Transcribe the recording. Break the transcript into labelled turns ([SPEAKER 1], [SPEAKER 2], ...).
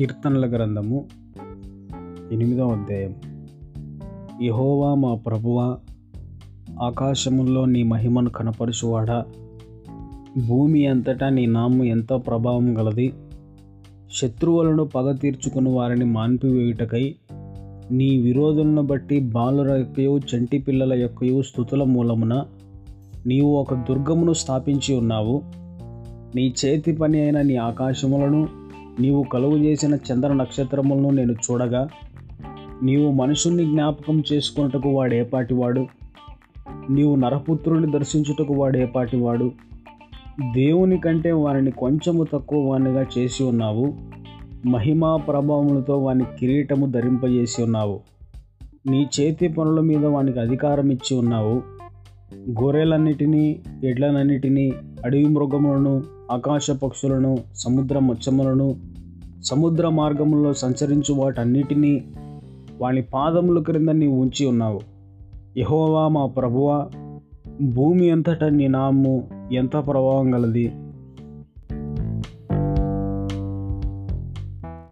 [SPEAKER 1] కీర్తనల గ్రంథము ఎనిమిదవ అధ్యాయం. యహోవా మా ప్రభువా ఆకాశముల్లో నీ మహిమను కనపరుచువాడా? భూమి అంతటా నీ నామం ఎంతో ప్రభావం గలది. శత్రువులను పగ తీర్చుకుని వారిని మాన్పివేయుటకై నీ విరోధులను బట్టి బాలుర యొక్కయు చంటి పిల్లల యొక్కయు స్థుతుల మూలమున నీవు ఒక దుర్గమును స్థాపించి ఉన్నావు. నీ చేతి పని అయిన నీ ఆకాశములను నీవు కలుగు చేసిన చంద్ర నక్షత్రములను నేను చూడగా నీవు మనుషుణ్ణి జ్ఞాపకం చేసుకున్నటకు వాడేపాటివాడు నీవు నరపుత్రుని దర్శించుటకు వాడేపాటివాడు దేవుని కంటే వారిని కొంచెము తక్కువ వానిగా చేసి ఉన్నావు. మహిమా ప్రభావములతో వాని కిరీటము ధరింపజేసి ఉన్నావు. నీ చేతి పనుల మీద వానికి అధికారం ఇచ్చి ఉన్నావు. గొర్రెలన్నిటినీ ఎడ్లనన్నిటినీ అడవి మృగములను ఆకాశ పక్షులను సముద్ర మత్స్యములను సముద్ర మార్గములో సంచరించు వాటన్నిటినీ వాని పాదముల క్రింద నీవు ఉంచి ఉన్నావు. యహోవా మా ప్రభువా భూమి అంతటా నీ నాము ఎంత ప్రభావం గలది?